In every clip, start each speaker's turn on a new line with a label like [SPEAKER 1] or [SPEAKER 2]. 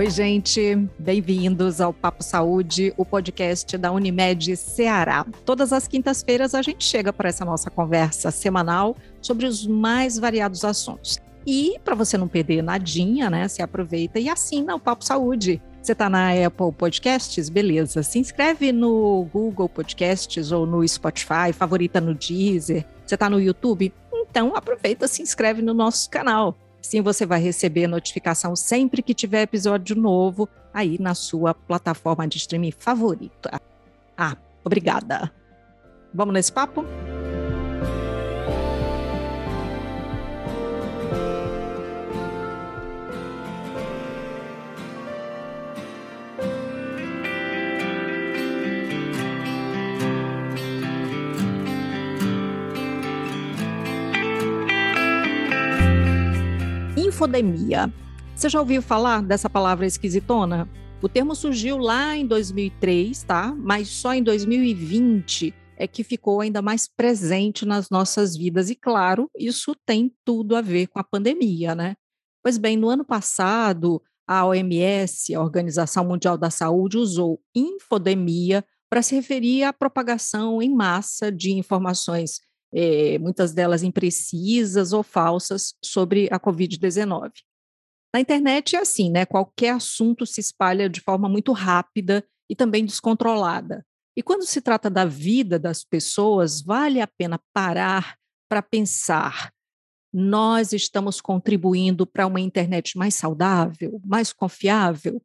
[SPEAKER 1] Oi, gente, bem-vindos ao Papo Saúde, o podcast da Unimed Ceará. Todas as quintas-feiras a gente chega para essa nossa conversa semanal sobre os mais variados assuntos. E para você não perder nadinha, né, se aproveita e assina o Papo Saúde. Você está na Apple Podcasts? Beleza. Se inscreve no Google Podcasts ou no Spotify, favorita no Deezer. Você está no YouTube? Então aproveita, se inscreve no nosso canal. Sim, você vai receber notificação sempre que tiver episódio novo aí na sua plataforma de streaming favorita. Ah, obrigada. Vamos nesse papo? Infodemia. Você já ouviu falar dessa palavra esquisitona? O termo surgiu lá em 2003, tá? Mas só em 2020 é que ficou ainda mais presente nas nossas vidas. E claro, isso tem tudo a ver com a pandemia, né? Pois bem, no ano passado, a OMS, a Organização Mundial da Saúde, usou infodemia para se referir à propagação em massa de informações é, muitas delas imprecisas ou falsas, sobre a Covid-19. Na internet é assim, né? Qualquer assunto se espalha de forma muito rápida e também descontrolada. E quando se trata da vida das pessoas, vale a pena parar para pensar: nós estamos contribuindo para uma internet mais saudável, mais confiável?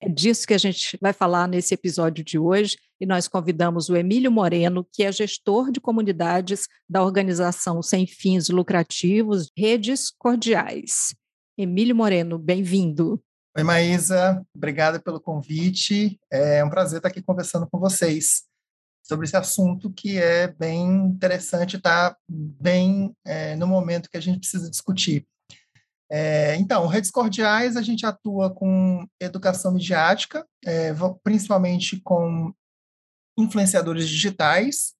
[SPEAKER 1] É disso que a gente vai falar nesse episódio de hoje e nós convidamos o Emílio Moreno, que é gestor de comunidades da organização sem fins lucrativos Redes Cordiais. Emílio Moreno, bem-vindo.
[SPEAKER 2] Oi, Maísa, obrigada pelo convite. É um prazer estar aqui conversando com vocês sobre esse assunto que é bem interessante, está bem é, no momento que a gente precisa discutir. É, então, redes cordiais, a gente atua com educação midiática, é, principalmente com influenciadores digitais,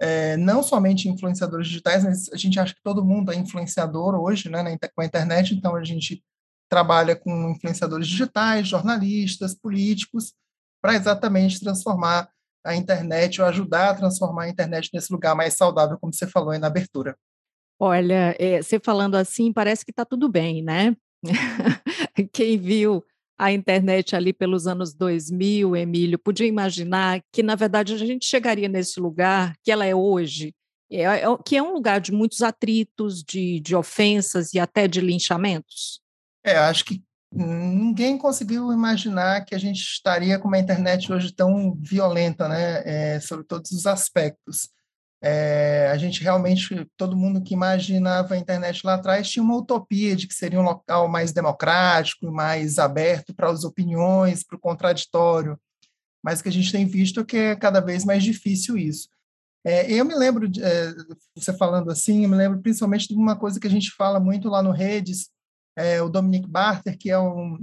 [SPEAKER 2] é, não somente influenciadores digitais, mas a gente acha que todo mundo é influenciador hoje, né, com a internet, então a gente trabalha com influenciadores digitais, jornalistas, políticos, para exatamente transformar a internet ou ajudar a transformar a internet nesse lugar mais saudável, como você falou aí na abertura.
[SPEAKER 1] Olha, é, você falando assim, parece que está tudo bem, né? Quem viu a internet ali pelos anos 2000, Emílio, podia imaginar que, na verdade, a gente chegaria nesse lugar que ela é hoje, é, é, que é um lugar de muitos atritos, de, de ofensas e até de linchamentos?
[SPEAKER 2] É, acho que ninguém conseguiu imaginar que a gente estaria com uma internet hoje tão violenta, né, é, sobre todos os aspectos. É, a gente realmente, todo mundo que imaginava a internet lá atrás tinha uma utopia de que seria um local mais democrático, mais aberto para as opiniões, para o contraditório, mas que a gente tem visto que é cada vez mais difícil isso. É, eu me lembro, é, você falando assim, eu me lembro principalmente de uma coisa que a gente fala muito lá no Redes, é, o Dominic Barter, que é um,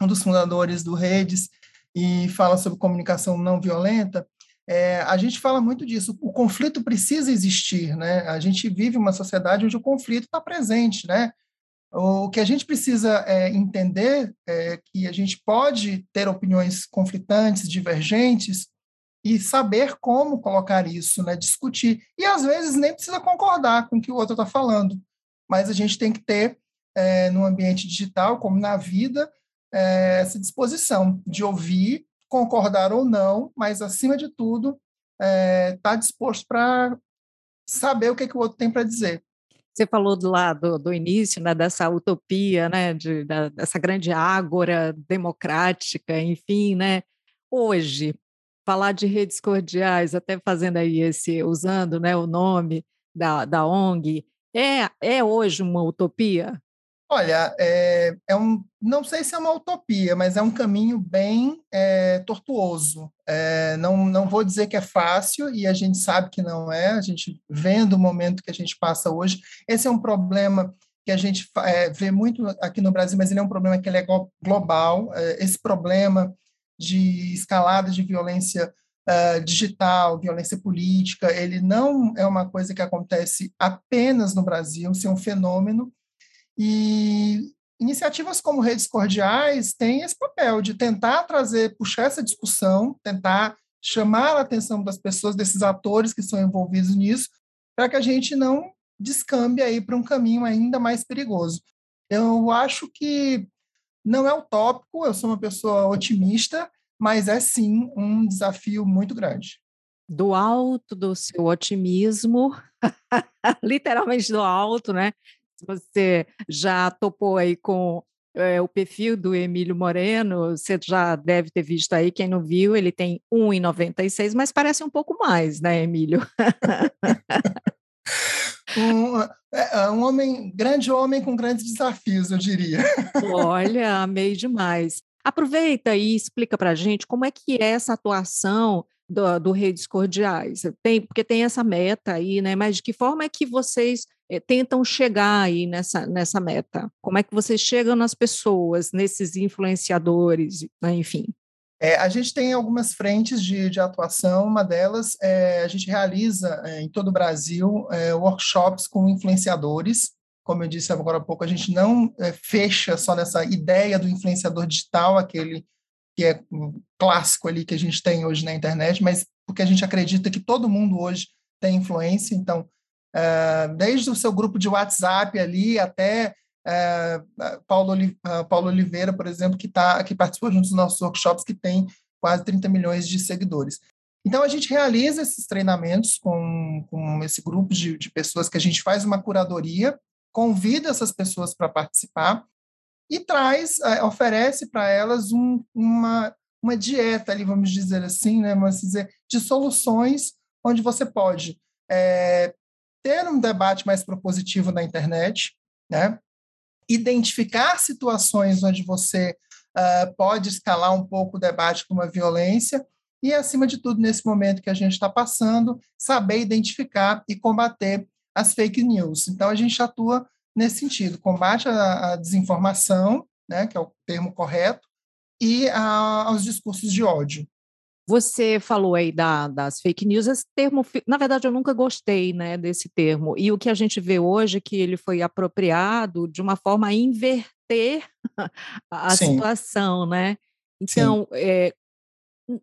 [SPEAKER 2] um dos fundadores do Redes, e fala sobre comunicação não violenta, é, a gente fala muito disso. O conflito precisa existir, né? A gente vive uma sociedade onde o conflito está presente, né? O que a gente precisa é, entender é que a gente pode ter opiniões conflitantes, divergentes, e saber como colocar isso, né? Discutir. E às vezes nem precisa concordar com o que o outro está falando, mas a gente tem que ter é, no ambiente digital, como na vida, é, essa disposição de ouvir concordar ou não, mas acima de tudo está é, tá disposto para saber o que, que o outro tem para dizer.
[SPEAKER 1] Você falou do lado do início, né, dessa utopia, né, de, da, dessa grande ágora democrática, enfim, né? Hoje, falar de redes cordiais, até fazendo aí esse, usando, né, o nome da, da ONG, é, é hoje uma utopia?
[SPEAKER 2] Olha, é, é, um, não sei se é uma utopia, mas é um caminho bem é, tortuoso. É, não, não vou dizer que é fácil, e a gente sabe que não é, a gente vendo o momento que a gente passa hoje. Esse é um problema que a gente é, vê muito aqui no Brasil, mas ele é um problema que é global. É, esse problema de escalada de violência uh, digital, violência política, ele não é uma coisa que acontece apenas no Brasil, isso é um fenômeno e iniciativas como redes cordiais têm esse papel de tentar trazer, puxar essa discussão, tentar chamar a atenção das pessoas, desses atores que são envolvidos nisso, para que a gente não descambe aí para um caminho ainda mais perigoso. Eu acho que não é utópico, eu sou uma pessoa otimista, mas é sim um desafio muito grande.
[SPEAKER 1] Do alto do seu otimismo, literalmente do alto, né? Você já topou aí com é, o perfil do Emílio Moreno, você já deve ter visto aí, quem não viu, ele tem 1,96, mas parece um pouco mais, né, Emílio?
[SPEAKER 2] um, é, é, um homem, grande homem com grandes desafios, eu diria.
[SPEAKER 1] Olha, amei demais. Aproveita e explica para a gente como é que é essa atuação do, do Redes Cordiais. Tem, porque tem essa meta aí, né? Mas de que forma é que vocês é, tentam chegar aí nessa, nessa meta? Como é que vocês chegam nas pessoas, nesses influenciadores, né? enfim?
[SPEAKER 2] É, a gente tem algumas frentes de, de atuação, uma delas é a gente realiza é, em todo o Brasil é, workshops com influenciadores. Como eu disse agora há pouco, a gente não fecha só nessa ideia do influenciador digital, aquele que é um clássico ali que a gente tem hoje na internet, mas porque a gente acredita que todo mundo hoje tem influência, então, é, desde o seu grupo de WhatsApp ali até é, Paulo, Paulo Oliveira, por exemplo, que, tá, que participou de um dos nossos workshops, que tem quase 30 milhões de seguidores. Então, a gente realiza esses treinamentos com, com esse grupo de, de pessoas que a gente faz uma curadoria, convida essas pessoas para participar e traz, é, oferece para elas um, uma, uma dieta ali, vamos dizer assim, né, vamos dizer, de soluções onde você pode é, ter um debate mais propositivo na internet, né, identificar situações onde você uh, pode escalar um pouco o debate com uma violência e, acima de tudo, nesse momento que a gente está passando, saber identificar e combater as fake news. Então, a gente atua nesse sentido, combate à, desinformação, né, que é o termo correto, e a, aos discursos de ódio.
[SPEAKER 1] Você falou aí da, das fake news, esse termo, na verdade, eu nunca gostei né, desse termo. E o que a gente vê hoje é que ele foi apropriado de uma forma a inverter a Sim. situação, né? Então, é,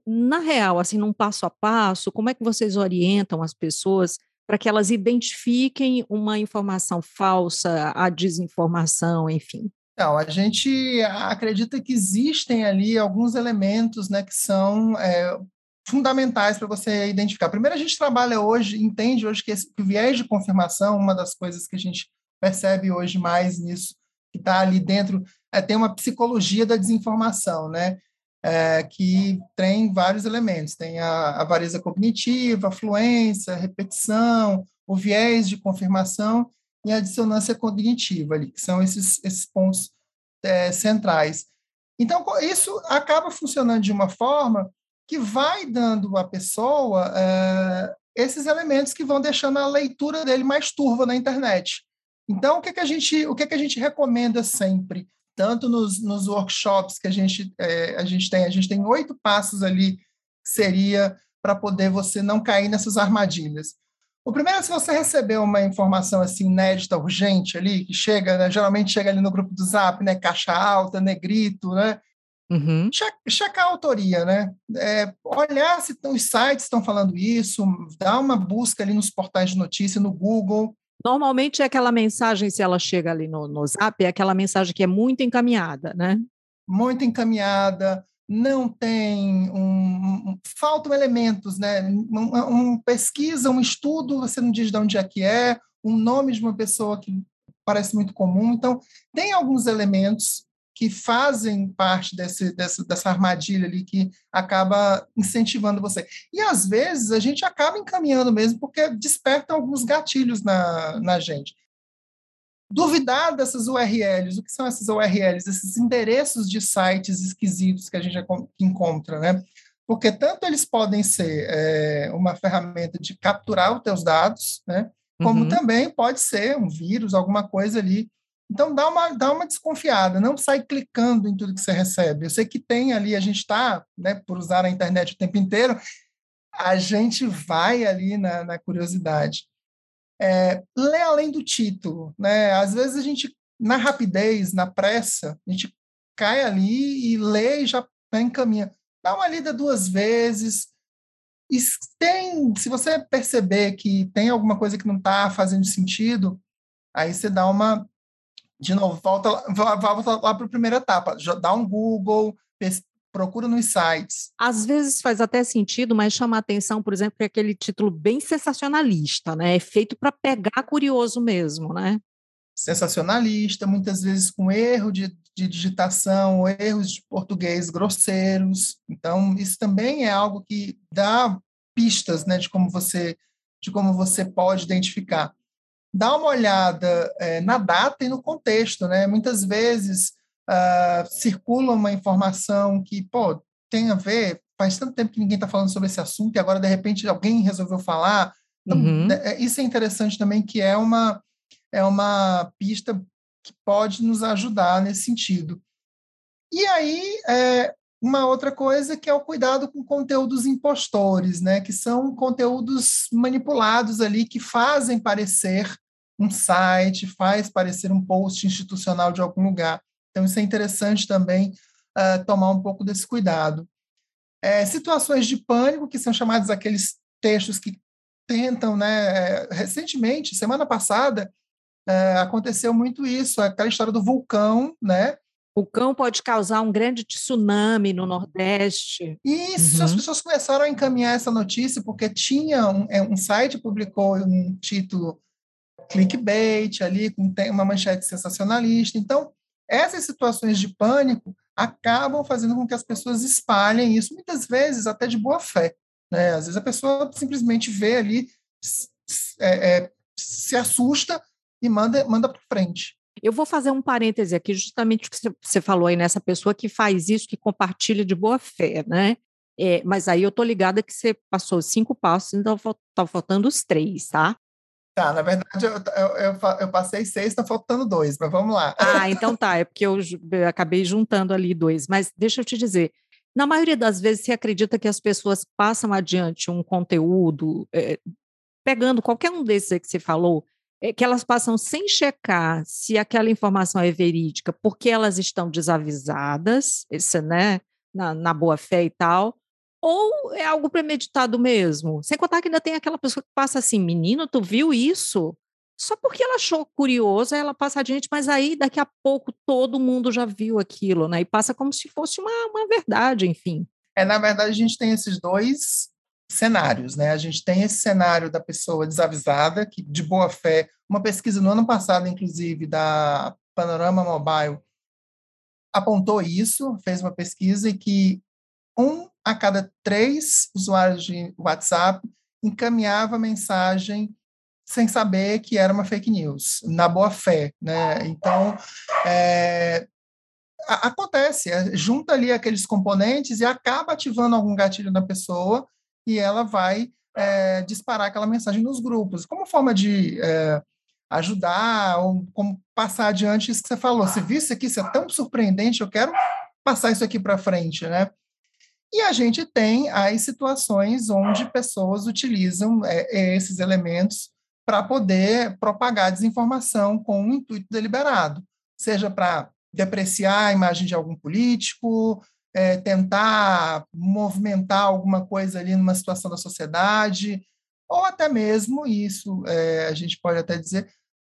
[SPEAKER 1] na real, assim, num passo a passo, como é que vocês orientam as pessoas para que elas identifiquem uma informação falsa, a desinformação, enfim?
[SPEAKER 2] Não, a gente acredita que existem ali alguns elementos né, que são é, fundamentais para você identificar. Primeiro, a gente trabalha hoje, entende hoje que esse o viés de confirmação, uma das coisas que a gente percebe hoje mais nisso, que está ali dentro, é, tem uma psicologia da desinformação, né? É, que tem vários elementos. Tem a, a variza cognitiva, a fluência, a repetição, o viés de confirmação, e a dissonância cognitiva ali, que são esses, esses pontos é, centrais. Então, isso acaba funcionando de uma forma que vai dando à pessoa é, esses elementos que vão deixando a leitura dele mais turva na internet. Então, o que, que, a, gente, o que, que a gente recomenda sempre? Tanto nos, nos workshops que a gente, é, a gente tem, a gente tem oito passos ali que seria para poder você não cair nessas armadilhas. O primeiro é se você recebeu uma informação assim inédita, urgente ali, que chega, né, geralmente chega ali no grupo do Zap, né, caixa alta, negrito, né? Uhum. checar a autoria, né? É, olhar se os sites estão falando isso, dar uma busca ali nos portais de notícia, no Google.
[SPEAKER 1] Normalmente é aquela mensagem, se ela chega ali no, no Zap, é aquela mensagem que é muito encaminhada, né?
[SPEAKER 2] Muito encaminhada, não tem um, um, faltam elementos, né? Um, um, pesquisa, um estudo, você não diz de onde é que é, um nome de uma pessoa que parece muito comum. Então, tem alguns elementos que fazem parte desse, dessa, dessa armadilha ali que acaba incentivando você. E às vezes a gente acaba encaminhando mesmo porque desperta alguns gatilhos na, na gente duvidar dessas URLs. O que são essas URLs? Esses endereços de sites esquisitos que a gente encontra, né? Porque tanto eles podem ser é, uma ferramenta de capturar os teus dados, né? Como uhum. também pode ser um vírus, alguma coisa ali. Então, dá uma, dá uma desconfiada, não sai clicando em tudo que você recebe. Eu sei que tem ali, a gente está, né, por usar a internet o tempo inteiro, a gente vai ali na, na curiosidade é, lê além do título. Né? Às vezes a gente na rapidez, na pressa, a gente cai ali e lê e já encaminha. Dá uma lida duas vezes. E tem, se você perceber que tem alguma coisa que não está fazendo sentido, aí você dá uma. De novo, volta, volta lá para a primeira etapa. Dá um Google, procura nos sites.
[SPEAKER 1] Às vezes faz até sentido, mas chama a atenção, por exemplo, que é aquele título bem sensacionalista, né? É feito para pegar curioso mesmo, né?
[SPEAKER 2] Sensacionalista, muitas vezes com erro de, de digitação, erros de português grosseiros. Então, isso também é algo que dá pistas, né, de como você de como você pode identificar. Dá uma olhada é, na data e no contexto, né? Muitas vezes uh, circula uma informação que, pô, tem a ver, faz tanto tempo que ninguém está falando sobre esse assunto e agora, de repente, alguém resolveu falar. Então, uhum. É, isso é interessante também, que é uma, é uma pista que pode nos ajudar nesse sentido. E aí, é, uma outra coisa que é o cuidado com conteúdos impostores, né, que são conteúdos manipulados ali que fazem parecer um site, faz parecer um post institucional de algum lugar. Então, isso é interessante também uh, tomar um pouco desse cuidado. É, situações de pânico, que são chamados aqueles textos que tentam, né? É, recentemente, semana passada, é, aconteceu muito isso, aquela história do vulcão, né?
[SPEAKER 1] O vulcão pode causar um grande tsunami no Nordeste.
[SPEAKER 2] Isso, uhum. as pessoas começaram a encaminhar essa notícia porque tinha um, é, um site publicou um título clickbait ali, com uma manchete sensacionalista. Então, essas situações de pânico acabam fazendo com que as pessoas espalhem isso, muitas vezes até de boa fé. Né? Às vezes a pessoa simplesmente vê ali, é, é, se assusta e manda, manda para frente.
[SPEAKER 1] Eu vou fazer um parêntese aqui, justamente o que você falou aí nessa pessoa que faz isso, que compartilha de boa fé, né? É, mas aí eu tô ligada que você passou cinco passos, então tá faltando os três, tá?
[SPEAKER 2] Tá, na verdade eu, eu, eu, passei seis, está faltando dois, mas vamos lá.
[SPEAKER 1] Ah, então tá, é porque eu, eu acabei juntando ali dois. Mas deixa eu te dizer, na maioria das vezes você acredita que as pessoas passam adiante um conteúdo, é, pegando qualquer um desses que você falou, é, que elas passam sem checar se aquela informação é verídica, porque elas estão desavisadas, esse, né, na, na boa fé e tal, ou é algo premeditado mesmo? Sem contar que ainda tem aquela pessoa que passa assim, menino, tu viu isso? Só porque ela achou curioso, ela passa adiante, mas aí daqui a pouco todo mundo já viu aquilo, né? E passa como se fosse uma, uma verdade, enfim.
[SPEAKER 2] É, na verdade, a gente tem esses dois cenários, né? A gente tem esse cenário da pessoa desavisada, que de boa fé, uma pesquisa no ano passado, inclusive, da Panorama Mobile, apontou isso, fez uma pesquisa e que um a cada três usuários de WhatsApp encaminhava mensagem sem saber que era uma fake news, na boa fé, né? Então, é, acontece, é, junta ali aqueles componentes e acaba ativando algum gatilho na pessoa e ela vai é, disparar aquela mensagem nos grupos, como forma de é, ajudar ou como passar adiante isso que você falou. Se viu isso aqui, isso é tão surpreendente, eu quero passar isso aqui para frente, né? E a gente tem as situações onde pessoas utilizam é, é esses elementos para poder propagar desinformação com um intuito deliberado, seja para depreciar a imagem de algum político, é, tentar movimentar alguma coisa ali numa situação da sociedade, ou até mesmo isso, é, a gente pode até dizer,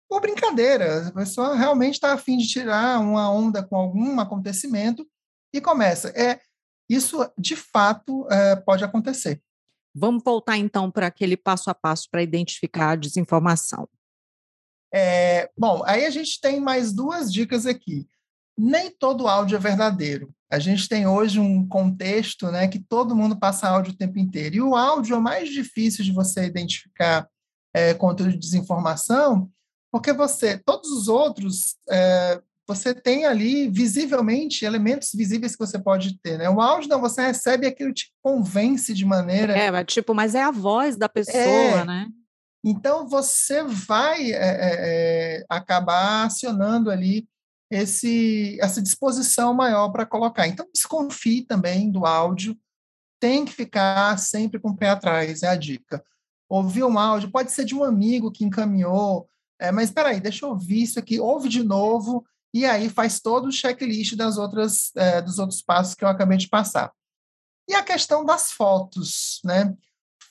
[SPEAKER 2] por brincadeira, a pessoa realmente está afim de tirar uma onda com algum acontecimento e começa. É, isso, de fato, é, pode acontecer.
[SPEAKER 1] Vamos voltar, então, para aquele passo a passo para identificar a desinformação.
[SPEAKER 2] É, bom, aí a gente tem mais duas dicas aqui. Nem todo áudio é verdadeiro. A gente tem hoje um contexto né, que todo mundo passa áudio o tempo inteiro. E o áudio é o mais difícil de você identificar é, conteúdo de desinformação, porque você, todos os outros, é, você tem ali visivelmente elementos visíveis que você pode ter, né? O áudio não, você recebe aquilo te convence de maneira.
[SPEAKER 1] É, mas, tipo, mas é a voz da pessoa, é. né?
[SPEAKER 2] Então você vai é, é, é acabar acionando ali esse, essa disposição maior para colocar. Então desconfie também do áudio, tem que ficar sempre com o pé atrás, é a dica. Ouvir um áudio, pode ser de um amigo que encaminhou, é, mas espera aí, deixa eu ouvir isso aqui, ouve de novo, e aí faz todo o checklist das outras, é, dos outros passos que eu acabei de passar. E a questão das fotos, né?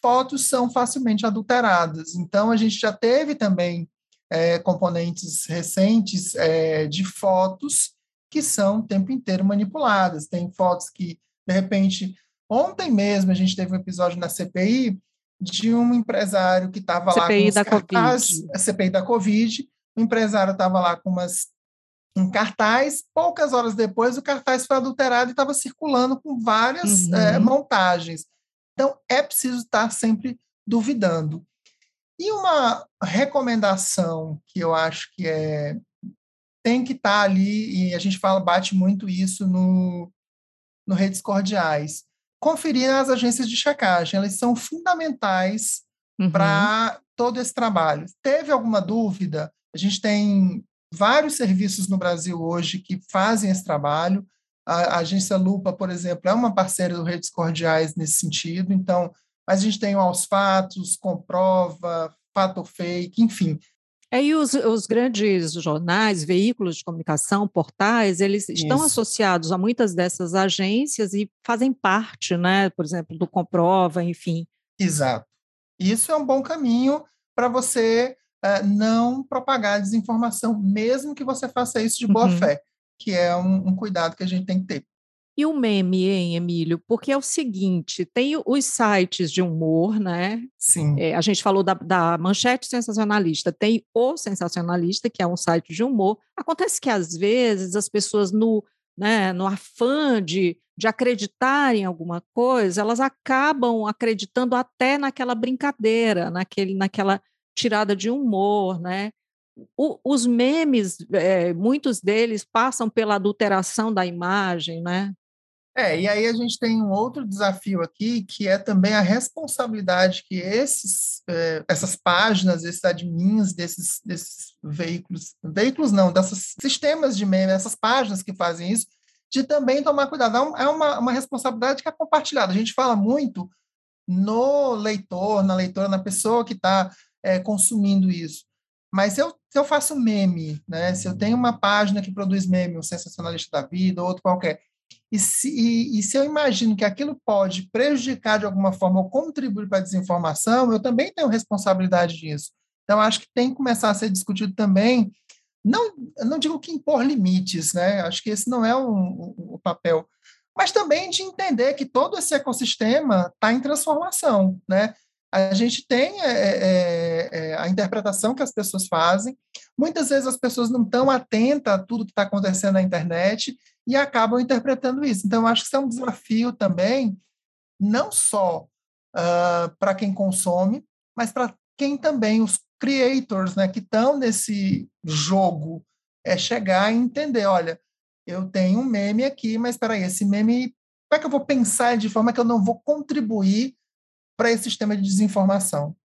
[SPEAKER 2] Fotos são facilmente adulteradas, então a gente já teve também é, componentes recentes é, de fotos que são o tempo inteiro manipuladas. Tem fotos que, de repente, ontem mesmo a gente teve um episódio na CPI de um empresário que estava lá com
[SPEAKER 1] da cartazes,
[SPEAKER 2] a CPI da Covid, o empresário estava lá com umas um cartaz, poucas horas depois o cartaz foi adulterado e estava circulando com várias uhum. é, montagens. Então, é preciso estar sempre duvidando. E uma recomendação que eu acho que é tem que estar ali, e a gente fala, bate muito isso no, no Redes Cordiais, conferir as agências de checagem, elas são fundamentais uhum. para todo esse trabalho. Teve alguma dúvida? A gente tem vários serviços no Brasil hoje que fazem esse trabalho. A, a agência Lupa, por exemplo, é uma parceira do Redes Cordiais nesse sentido. Então, a gente tem o Aos Fatos, Comprova, Fato Fake, enfim.
[SPEAKER 1] É, e os, os, grandes jornais, veículos de comunicação, portais, eles estão Isso. associados a muitas dessas agências e fazem parte, né, por exemplo, do Comprova, enfim.
[SPEAKER 2] Exato. Isso é um bom caminho para você uh, não propagar desinformação, mesmo que você faça isso de boa uhum. fé, que é um, um cuidado que a gente tem que ter.
[SPEAKER 1] E o meme, hein, Emílio? Porque é o seguinte: tem os sites de humor, né?
[SPEAKER 2] Sim.
[SPEAKER 1] É, a gente falou da, da, Manchete Sensacionalista, tem o Sensacionalista, que é um site de humor. Acontece que, às vezes, as pessoas, no, né, no afã de, de acreditar em alguma coisa, elas acabam acreditando até naquela brincadeira, naquele, naquela tirada de humor, né? O, os memes, é, muitos deles passam pela adulteração da imagem, né?
[SPEAKER 2] É, e aí a gente tem um outro desafio aqui, que é também a responsabilidade que esses, é, essas páginas, esses admins desses, desses veículos, veículos não, desses sistemas de meme, essas páginas que fazem isso, de também tomar cuidado. É, é uma, uma responsabilidade que é compartilhada. A gente fala muito no leitor, na leitora, na pessoa que está é, consumindo isso. Mas se eu, se eu faço meme, né, se eu tenho uma página que produz meme, um sensacionalista da vida, ou outro qualquer, e se, e, e se eu imagino que aquilo pode prejudicar de alguma forma ou contribuir para a desinformação, eu também tenho responsabilidade disso. Então, acho que tem que começar a ser discutido também, não, não digo que impor limites, né? acho que esse não é o, papel, mas também de entender que todo esse ecossistema está em transformação. Né? A gente tem é, é, a interpretação que as pessoas fazem, muitas vezes as pessoas não estão atentas a tudo que está acontecendo na internet e acabam interpretando isso. Então, acho que isso é um desafio também, não só uh, para quem consome, mas para quem também, os creators, né, que estão nesse jogo, é chegar e entender, olha, eu tenho um meme aqui, mas espera aí, esse meme, como é que eu vou pensar de forma que eu não vou contribuir para esse sistema de desinformação?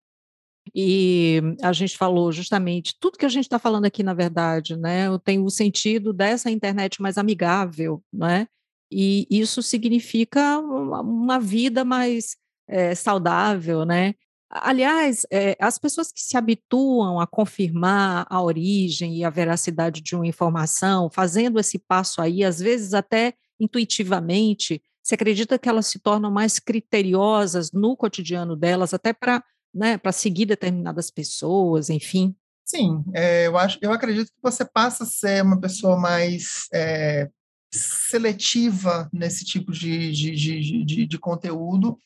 [SPEAKER 1] E a gente falou justamente tudo que a gente está falando aqui, na verdade, né? Tem o sentido dessa internet mais amigável, né? E isso significa uma vida mais é, saudável, né? Aliás, é, as pessoas que se habituam a confirmar a origem e a veracidade de uma informação, fazendo esse passo aí, às vezes até intuitivamente, você acredita que elas se tornam mais criteriosas no cotidiano delas, até para né, seguir determinadas pessoas, enfim?
[SPEAKER 2] Sim, é, eu acho, eu acredito que você passa a ser uma pessoa mais é, seletiva nesse tipo de, de, de, de, de conteúdo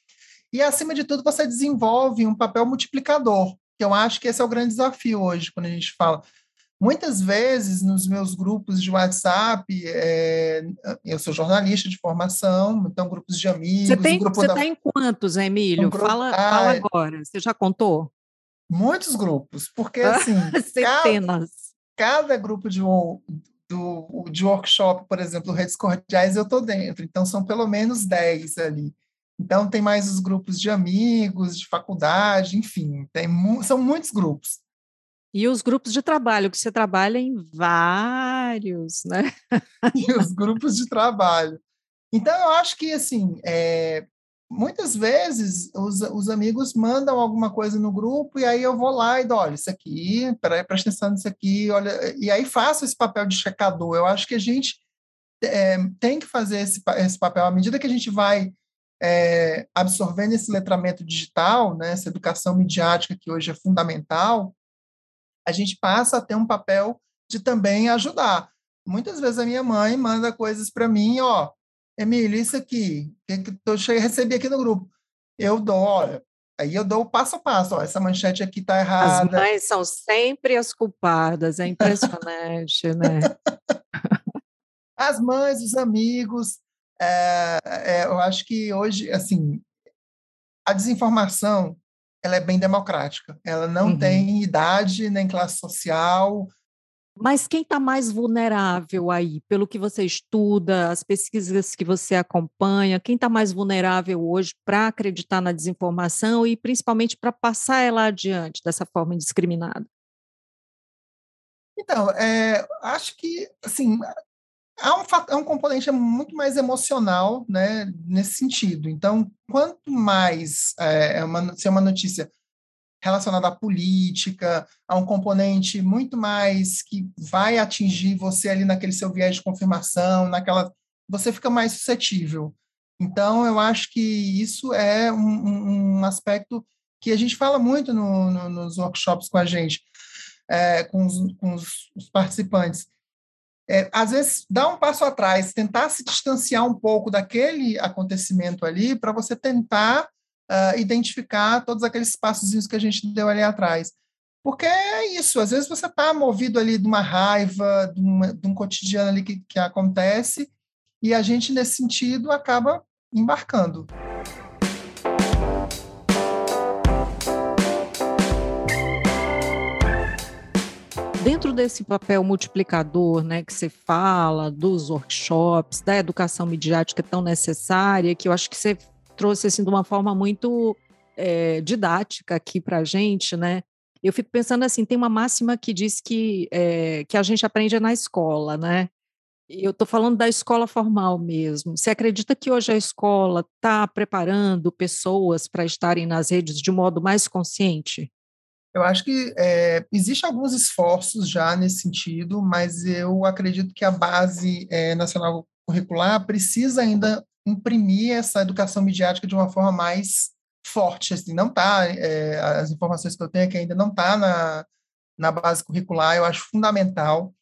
[SPEAKER 2] e, acima de tudo, você desenvolve um papel multiplicador, que eu acho que esse é o grande desafio hoje, quando a gente fala. Muitas vezes, nos meus grupos de WhatsApp, é, eu sou jornalista de formação, então grupos de amigos.
[SPEAKER 1] Você tem, um está da... em quantos, Emílio? Um grupo... fala, ah, fala agora. Você já contou?
[SPEAKER 2] Muitos grupos, porque assim.
[SPEAKER 1] Centenas.
[SPEAKER 2] Cada, cada grupo de, do, de workshop, por exemplo, Redes Cordiais, eu estou dentro. Então, são pelo menos 10 ali. Então, tem mais os grupos de amigos, de faculdade, enfim, tem, são muitos grupos.
[SPEAKER 1] E os grupos de trabalho, que você trabalha em vários, né?
[SPEAKER 2] e os grupos de trabalho. Então, eu acho que, assim, é, muitas vezes os, os amigos mandam alguma coisa no grupo e aí eu vou lá e dou, olha, isso aqui, peraí, presta atenção nisso aqui, olha, e aí faço esse papel de checador. Eu acho que a gente é, tem que fazer esse, esse papel à medida que a gente vai é, absorvendo esse letramento digital, né, essa educação midiática que hoje é fundamental, a gente passa a ter um papel de também ajudar. Muitas vezes a minha mãe manda coisas para mim, ó, Emílio, isso aqui, que eu cheguei, recebi aqui no grupo. Eu dou, olha, aí eu dou o passo a passo, ó, essa manchete aqui está errada.
[SPEAKER 1] As mães são sempre as culpadas, é impressionante, né?
[SPEAKER 2] As mães, os amigos, é, é, eu acho que hoje, assim, a desinformação ela é bem democrática. Ela não uhum. tem idade nem classe social.
[SPEAKER 1] Mas quem está mais vulnerável aí, pelo que você estuda, as pesquisas que você acompanha, quem está mais vulnerável hoje para acreditar na desinformação e principalmente para passar ela adiante dessa forma indiscriminada?
[SPEAKER 2] Então, é, acho que, assim, há um, é um componente muito mais emocional né, nesse sentido. Então, quanto mais é, é, uma, se é uma notícia relacionada à política, a um componente muito mais que vai atingir você ali naquele seu viés de confirmação, naquela, você fica mais suscetível. Então, eu acho que isso é um, um aspecto que a gente fala muito no, no, nos workshops com a gente, é, com, os, com os participantes é, às vezes, dar um passo atrás, tentar se distanciar um pouco daquele acontecimento ali, para você tentar uh, identificar todos aqueles passos que a gente deu ali atrás. Porque é isso, às vezes você está movido ali de uma raiva, de, uma, de um cotidiano ali que, que acontece, e a gente, nesse sentido, acaba embarcando.
[SPEAKER 1] Dentro desse papel multiplicador, né, que você fala, dos workshops, da educação midiática tão necessária, que eu acho que você trouxe assim de uma forma muito é, didática aqui para a gente, né? Eu fico pensando assim, tem uma máxima que diz que, é, que a gente aprende na escola, né? Eu estou falando da escola formal mesmo. Você acredita que hoje a escola está preparando pessoas para estarem nas redes de modo mais consciente?
[SPEAKER 2] Eu acho que é, existe alguns esforços já nesse sentido, mas eu acredito que a base é, nacional curricular precisa ainda imprimir essa educação midiática de uma forma mais forte. Assim, não está, é, as informações que eu tenho é que ainda não está na, na base curricular, eu acho fundamental,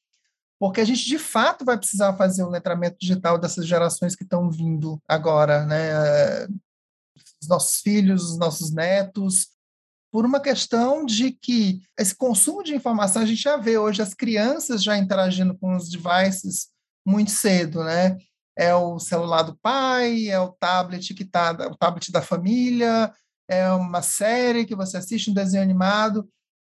[SPEAKER 2] porque a gente de fato vai precisar fazer o letramento digital dessas gerações que estão vindo agora, né? Os nossos filhos, os nossos netos, por uma questão de que esse consumo de informação, a gente já vê hoje as crianças já interagindo com os devices muito cedo, né? É o celular do pai, é o tablet que tá, o tablet da família, é uma série que você assiste, um desenho animado,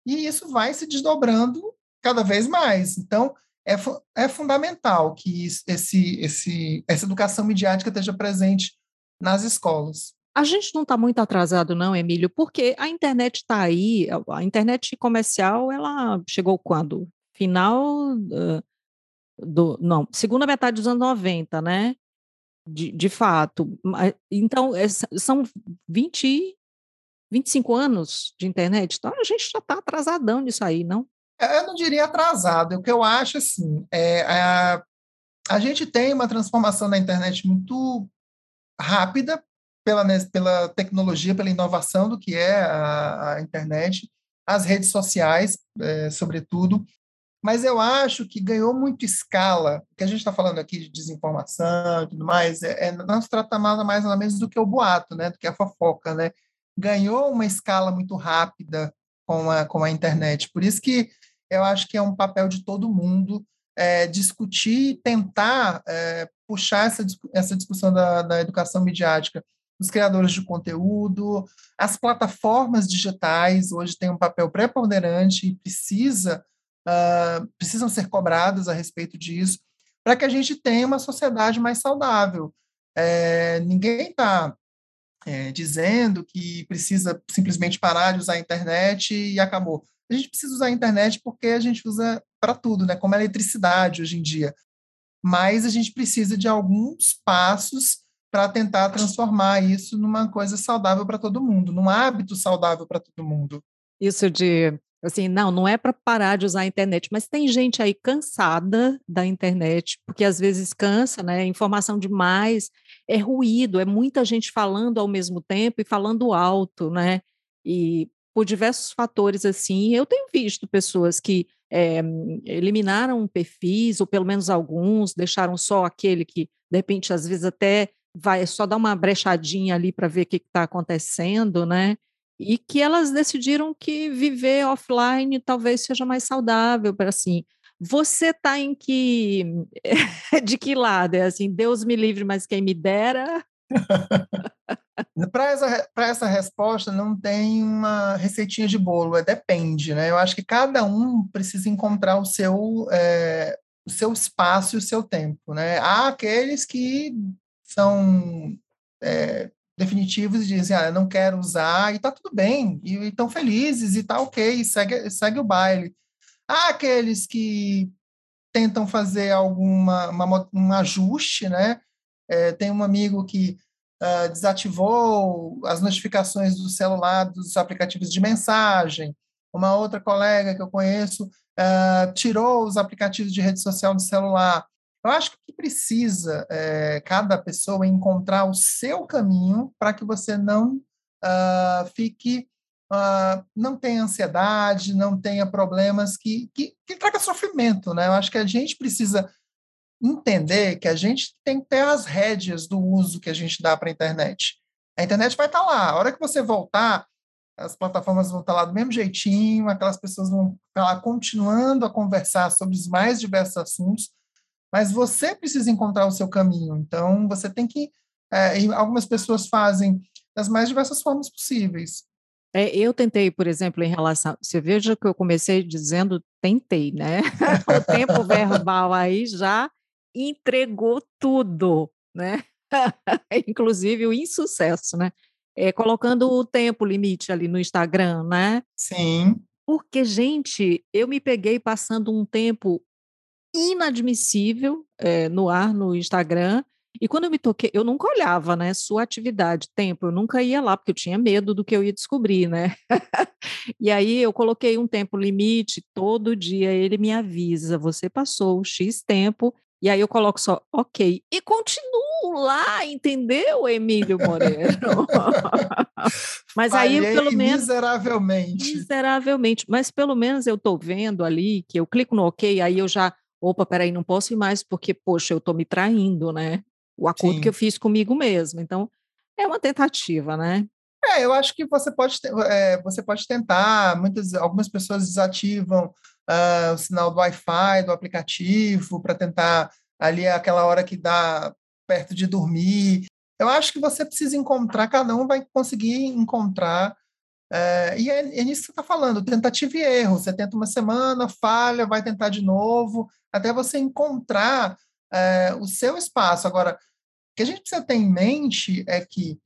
[SPEAKER 2] e isso vai se desdobrando cada vez mais. Então, é, é fundamental que esse, esse, essa educação midiática esteja presente nas escolas.
[SPEAKER 1] A gente não está muito atrasado, não, Emílio, porque a internet está aí, a internet comercial, ela chegou quando? Final do. Não, segunda metade dos anos 90, né? De, de fato. Então, é, são 20, 25 anos de internet, então a gente já está atrasadão nisso aí, não?
[SPEAKER 2] É, eu não diria atrasado, o que eu acho assim, é, a, a gente tem uma transformação na internet muito rápida, pela, pela tecnologia, pela inovação do que é a, a internet, as redes sociais, é, sobretudo. Mas eu acho que ganhou muito escala, o que a gente está falando aqui de desinformação e tudo mais, é, é, não se trata nada mais nada menos do que o boato, né, do que a fofoca, né? Ganhou uma escala muito rápida com a, com a internet. Por isso que eu acho que é um papel de todo mundo é, discutir, tentar é, puxar essa, essa discussão da, da educação midiática os criadores de conteúdo, as plataformas digitais hoje têm um papel preponderante e precisa, uh, precisam ser cobradas a respeito disso, para que a gente tenha uma sociedade mais saudável. É, ninguém está é, dizendo que precisa simplesmente parar de usar a internet e acabou. A gente precisa usar a internet porque a gente usa para tudo, né? como a eletricidade hoje em dia. Mas a gente precisa de alguns passos para tentar transformar isso numa coisa saudável para todo mundo, num hábito saudável para todo mundo.
[SPEAKER 1] Isso de assim, não, não é para parar de usar a internet, mas tem gente aí cansada da internet, porque às vezes cansa, né? Informação demais, é ruído, é muita gente falando ao mesmo tempo e falando alto, né? E por diversos fatores assim, eu tenho visto pessoas que é, eliminaram perfis, ou pelo menos alguns, deixaram só aquele que, de repente, às vezes até vai só dar uma brechadinha ali para ver o que está acontecendo, né? E que elas decidiram que viver offline talvez seja mais saudável para assim. Você está em que de que lado? É assim, Deus me livre, mas quem me dera?
[SPEAKER 2] Para essa, essa resposta, não tem uma receitinha de bolo, é depende, né? Eu acho que cada um precisa encontrar o seu, é, o seu espaço e o seu tempo, né? Há aqueles que são é, definitivos e dizem, ah, eu não quero usar, e tá tudo bem, e estão felizes, e tá ok, segue, segue o baile. Há aqueles que tentam fazer alguma uma, um ajuste, né? É, tem um amigo que uh, desativou as notificações do celular dos aplicativos de mensagem. Uma outra colega que eu conheço uh, tirou os aplicativos de rede social do celular. Eu acho que precisa é, cada pessoa encontrar o seu caminho para que você não uh, fique, uh, não tenha ansiedade, não tenha problemas que, que, que traga sofrimento. Né? Eu acho que a gente precisa entender que a gente tem que ter as rédeas do uso que a gente dá para a internet. A internet vai estar tá lá. A hora que você voltar, as plataformas vão estar tá lá do mesmo jeitinho, aquelas pessoas vão estar tá lá continuando a conversar sobre os mais diversos assuntos, mas você precisa encontrar o seu caminho. Então, você tem que. É, algumas pessoas fazem das mais diversas formas possíveis.
[SPEAKER 1] É, eu tentei, por exemplo, em relação. Você veja que eu comecei dizendo tentei, né? o tempo verbal aí já entregou tudo, né? Inclusive o insucesso, né? É, colocando o tempo limite ali no Instagram, né?
[SPEAKER 2] Sim.
[SPEAKER 1] Porque, gente, eu me peguei passando um tempo inadmissível é, no ar no Instagram. E quando eu me toquei, eu nunca olhava, né? Sua atividade, tempo, eu nunca ia lá, porque eu tinha medo do que eu ia descobrir, né? e aí eu coloquei um tempo limite, todo dia ele me avisa: você passou X tempo e aí eu coloco só ok. E continuo lá, entendeu, Emílio Moreno?
[SPEAKER 2] mas Falhei aí, pelo menos. Miseravelmente.
[SPEAKER 1] Miseravelmente. Mas pelo menos eu estou vendo ali que eu clico no ok, aí eu já. Opa, peraí, não posso ir mais, porque, poxa, eu estou me traindo, né? O acordo Sim. que eu fiz comigo mesmo. Então, é uma tentativa, né?
[SPEAKER 2] É, eu acho que você pode, é, você pode tentar. Muitas, algumas pessoas desativam uh, o sinal do Wi-Fi, do aplicativo, para tentar ali aquela hora que dá perto de dormir. Eu acho que você precisa encontrar, cada um vai conseguir encontrar. Uh, e é, é, nisso que você está falando, tentativa e erro. Você tenta uma semana, falha, vai tentar de novo, até você encontrar uh, o seu espaço. Agora, o que a gente precisa ter em mente é que,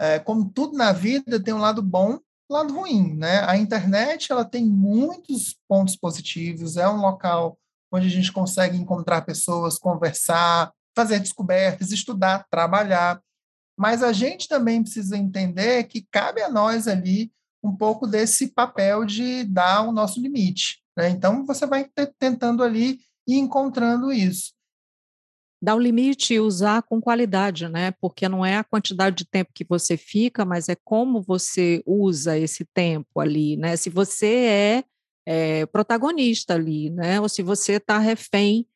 [SPEAKER 2] uh, como tudo na vida, tem um lado bom lado ruim, né? A internet ela tem muitos pontos positivos, é um local onde a gente consegue encontrar pessoas, conversar, fazer descobertas, estudar, trabalhar. Mas a gente também precisa entender que cabe a nós ali um pouco desse papel de dar o nosso limite. Né? Então, você vai tentando ali e encontrando isso
[SPEAKER 1] dar o limite e usar com qualidade, né? Porque não é a quantidade de tempo que você fica, mas é como você usa esse tempo ali, né? Se você é, é protagonista ali, né? Ou se você está refém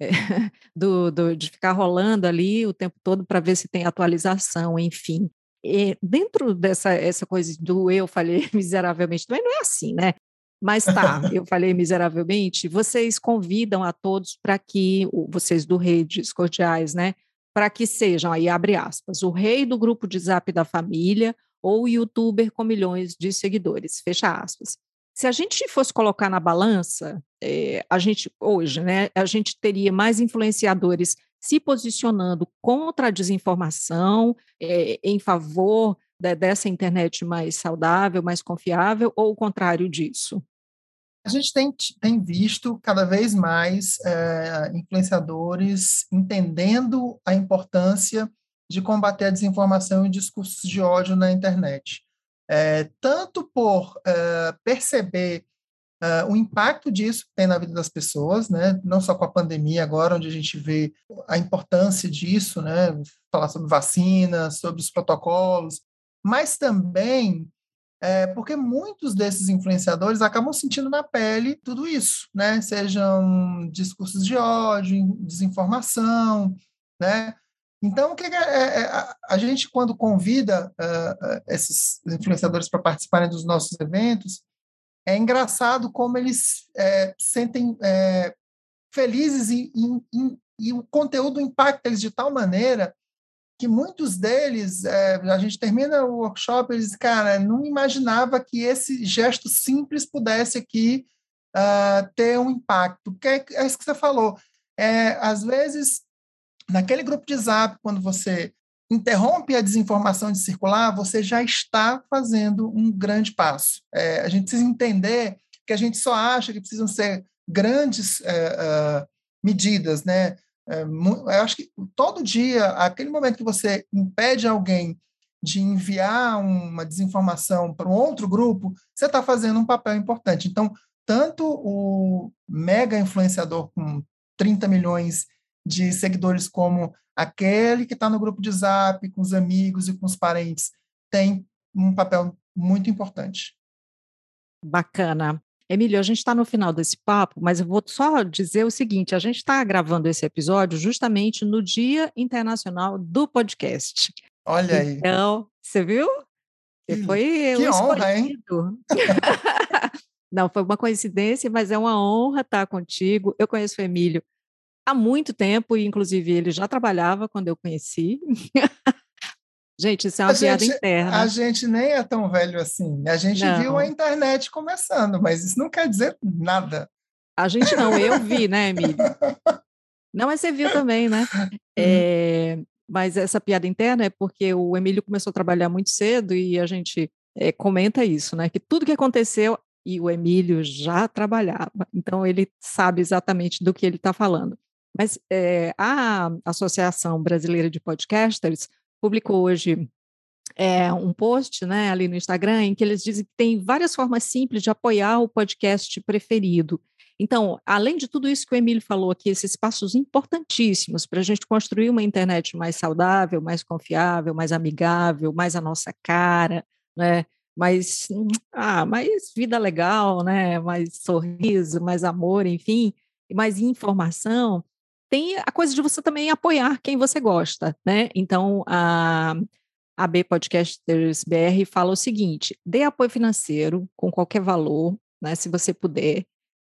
[SPEAKER 1] é, do, do, de ficar rolando ali o tempo todo para ver se tem atualização, enfim. E dentro dessa essa coisa do eu falei miseravelmente, também não é assim, né? Mas tá, eu falei miseravelmente. Vocês convidam a todos para que, vocês do Redes Cordiais, né? Para que sejam, aí abre aspas, o rei do grupo de zap da família ou youtuber com milhões de seguidores, fecha aspas. Se a gente fosse colocar na balança, é, a gente, hoje, né, a gente teria mais influenciadores se posicionando contra a desinformação, é, em favor de, dessa internet mais saudável, mais confiável, ou o contrário disso?
[SPEAKER 2] A gente tem, tem visto cada vez mais é, influenciadores entendendo a importância de combater a desinformação e discursos de ódio na internet. É, tanto por perceber é, o impacto disso tem na vida das pessoas, né? não só com a pandemia agora, onde a gente vê a importância disso, né? falar sobre vacina, sobre os protocolos, mas também é, porque muitos desses influenciadores acabam sentindo na pele tudo isso, né? Sejam discursos de ódio, desinformação, né? Então, o que é, é, é a gente, quando convida uh, esses influenciadores para participarem dos nossos eventos, é engraçado como eles é, sentem é, felizes e, e, e, o conteúdo impacta eles de tal maneira que muitos deles, é, a gente termina o workshop, eles, cara, não imaginava que esse gesto simples pudesse aqui uh, ter um impacto. Porque é, é, isso que você falou. É, às vezes, naquele grupo de zap, quando você interrompe a desinformação de circular, você já está fazendo um grande passo. É, a gente precisa entender que a gente só acha que precisam ser grandes uh, medidas, né? É, eu acho que todo dia, aquele momento que você impede alguém de enviar uma desinformação para um outro grupo, você está fazendo um papel importante. Então, tanto o mega influenciador com 30 milhões de seguidores, como aquele que está no grupo de zap, com os amigos e com os parentes, tem um papel muito importante.
[SPEAKER 1] Bacana. Emílio, a gente está no final desse papo, mas eu vou só dizer o seguinte: a gente está gravando esse episódio justamente no Dia Internacional do Podcast.
[SPEAKER 2] Olha aí.
[SPEAKER 1] Então, você viu?
[SPEAKER 2] Você foi que honra, hein?
[SPEAKER 1] Não, foi uma coincidência, mas é uma honra estar contigo. Eu conheço o Emílio há muito tempo, e inclusive ele já trabalhava quando eu conheci. Gente, isso é uma a piada gente, interna.
[SPEAKER 2] A gente nem é tão velho assim. A gente não. viu a internet começando, mas isso não quer dizer nada.
[SPEAKER 1] A gente não, eu vi, né, Emílio? Não, mas você viu também, né? É, mas essa piada interna é porque o Emílio começou a trabalhar muito cedo e a gente é, comenta isso, né? Que tudo que aconteceu e o Emílio já trabalhava, então ele sabe exatamente do que ele está falando. Mas é, a Associação Brasileira de Podcasters publicou hoje é, um post né, ali no Instagram em que eles dizem que tem várias formas simples de apoiar o podcast preferido. Então, além de tudo isso que o Emílio falou aqui, esses passos importantíssimos para a gente construir uma internet mais saudável, mais confiável, mais amigável, mais a nossa cara, né? mais, ah, mais vida legal, né? mais sorriso, mais amor, enfim, mais informação tem a coisa de você também apoiar quem você gosta, né? Então, a, a B Podcasters BR fala o seguinte: dê apoio financeiro com qualquer valor, né? Se você puder,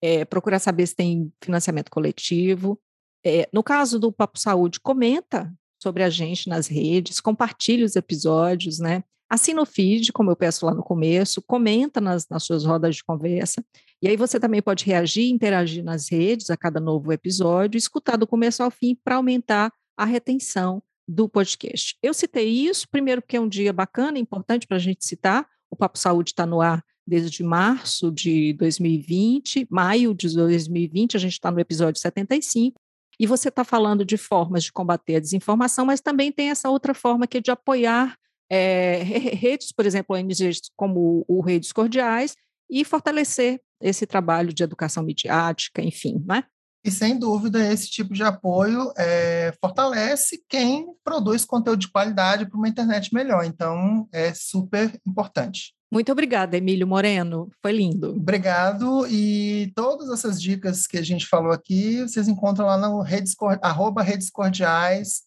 [SPEAKER 1] é, procurar saber se tem financiamento coletivo. É, no caso do Papo Saúde, comenta sobre a gente nas redes, compartilhe os episódios, né? Assina o feed, como eu peço lá no começo, comenta nas, nas suas rodas de conversa. E aí você também pode reagir, interagir nas redes a cada novo episódio, escutar do começo ao fim para aumentar a retenção do podcast. Eu citei isso, primeiro porque é um dia bacana, importante para a gente citar. O Papo Saúde está no ar desde março de 2020, maio de 2020, a gente está no episódio 75. E você está falando de formas de combater a desinformação, mas também tem essa outra forma que é de apoiar é, redes, por exemplo, ONGs como o Redes Cordiais, e fortalecer esse trabalho de educação midiática, enfim, né?
[SPEAKER 2] E sem dúvida, esse tipo de apoio é, fortalece quem produz conteúdo de qualidade para uma internet melhor. Então, é super importante.
[SPEAKER 1] Muito obrigada, Emílio Moreno. Foi lindo.
[SPEAKER 2] Obrigado. E todas essas dicas que a gente falou aqui, vocês encontram lá no redes, arroba Redes Cordiais,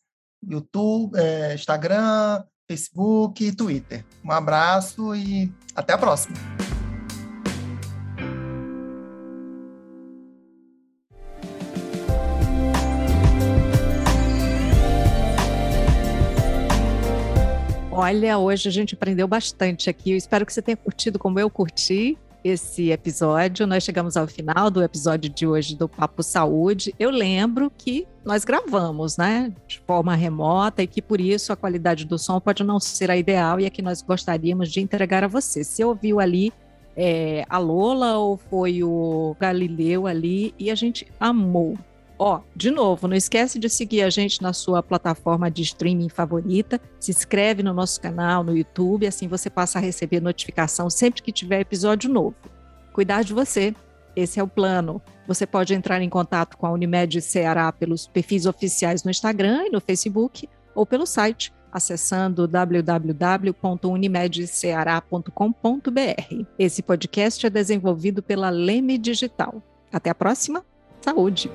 [SPEAKER 2] YouTube, é, Instagram, Facebook e Twitter. Um abraço e até a próxima.
[SPEAKER 1] Olha, hoje a gente aprendeu bastante aqui. Eu espero que você tenha curtido como eu curti esse episódio. Nós chegamos ao final do episódio de hoje do Papo Saúde. Eu lembro que nós gravamos, né, de forma remota e que por isso a qualidade do som pode não ser a ideal e é que nós gostaríamos de entregar a você. Se ouviu ali é, a Lola ou foi o Galileu ali e a gente amou Ó, de novo, não esquece de seguir a gente na sua plataforma de streaming favorita. Se inscreve no nosso canal no YouTube, assim você passa a receber notificação sempre que tiver episódio novo. Cuidar de você, esse é o plano. Você pode entrar em contato com a Unimed Ceará pelos perfis oficiais no Instagram e no Facebook ou pelo site acessando www.unimedceará.com.br. Esse podcast é desenvolvido pela Leme Digital. Até a próxima. Saúde!